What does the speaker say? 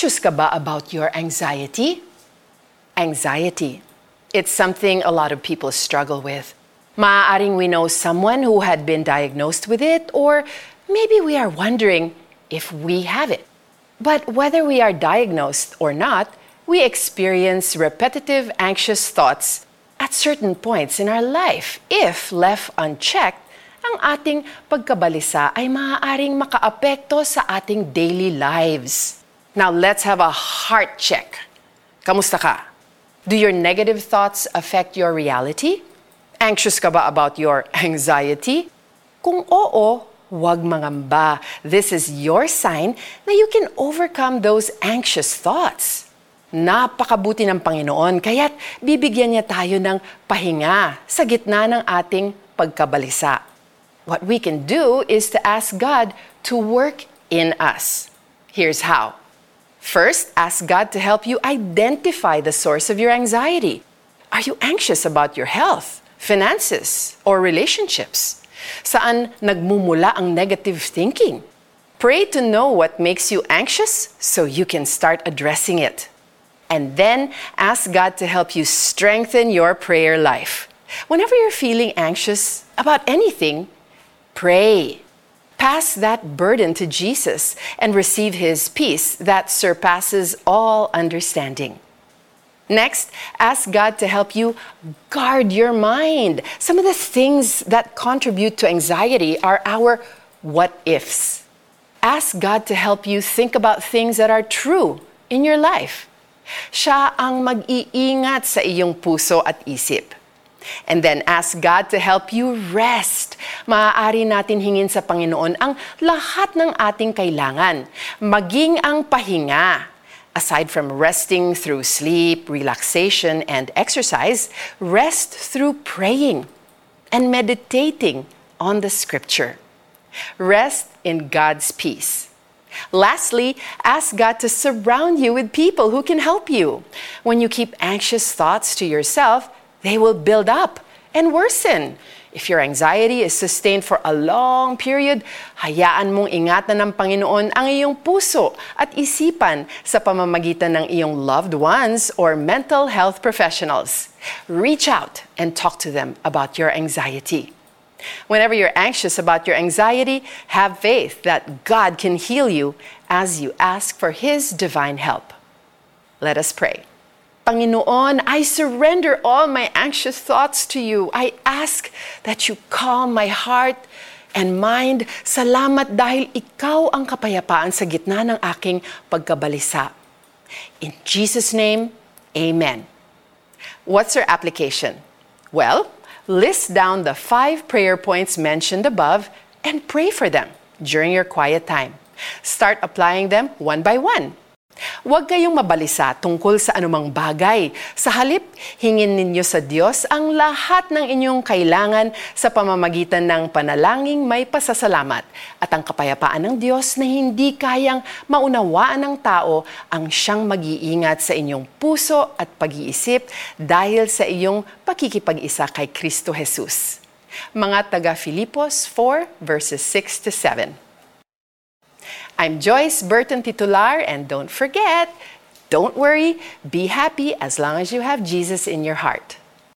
Anxious ka ba about your anxiety? Anxiety. It's something a lot of people struggle with. Maaaring we know someone who had been diagnosed with it, or maybe we are wondering if we have it. But whether we are diagnosed or not, we experience repetitive anxious thoughts at certain points in our life if left unchecked ang ating pagkabalisa ay maaaring makaapekto sa ating daily lives. Now let's have a heart check. Kamusta ka? Do your negative thoughts affect your reality? Anxious ka ba about your anxiety? Kung oo, huwag mangamba. This is your sign na you can overcome those anxious thoughts. Napakabuti ng Panginoon, kaya't bibigyan niya tayo ng pahinga sa gitna ng ating pagkabalisa. What we can do is to ask God to work in us. Here's how. First, ask God to help you identify the source of your anxiety. Are you anxious about your health? finances, or relationships? Saan nagmumula ang negative thinking? Pray to know what makes you anxious so you can start addressing it. And then ask God to help you strengthen your prayer life. Whenever you're feeling anxious about anything, pray. Pass that burden to Jesus and receive His peace that surpasses all understanding. Next, ask God to help you guard your mind. Some of the things that contribute to anxiety are our what ifs. Ask God to help you think about things that are true in your life. Siya ang mag-iingat sa iyong puso at isip. And then ask God to help you rest. Maaari natin hingin sa Panginoon ang lahat ng ating kailangan, maging ang pahinga Aside from resting through sleep, relaxation, and exercise, rest through praying and meditating on the scripture. Rest in God's peace. Lastly, ask God to surround you with people who can help you. When you keep anxious thoughts to yourself, they will build up and worsen. If your anxiety is sustained for a long period, hayaan mong ingatan ng Panginoon ang iyong puso at isipan sa pamamagitan ng iyong loved ones or mental health professionals. Reach out and talk to them about your anxiety. Whenever you're anxious about your anxiety, have faith that God can heal you as you ask for His divine help. Let us pray. Panginoon, I surrender all my anxious thoughts to you. I ask that you calm my heart and mind. Salamat dahil ikaw ang kapayapaan sa gitna ng aking pagkabalisa. In Jesus' name, Amen. What's your application? Well, list down the five prayer points mentioned above and pray for them during your quiet time. Start applying them one by one. Huwag kayong mabalisa tungkol sa anumang bagay. Sa halip, hingin ninyo sa Diyos ang lahat ng inyong kailangan sa pamamagitan ng panalangin may pasasalamat at ang kapayapaan ng Diyos na hindi kayang maunawaan ng tao ang siyang mag-iingat sa inyong puso at pag-iisip dahil sa iyong pakikipag-isa kay Kristo Jesus. Mga taga Filipos 4 verses 6 to 7. I'm Joyce Burton Titular, and don't forget, don't worry, be happy as long as you have Jesus in your heart.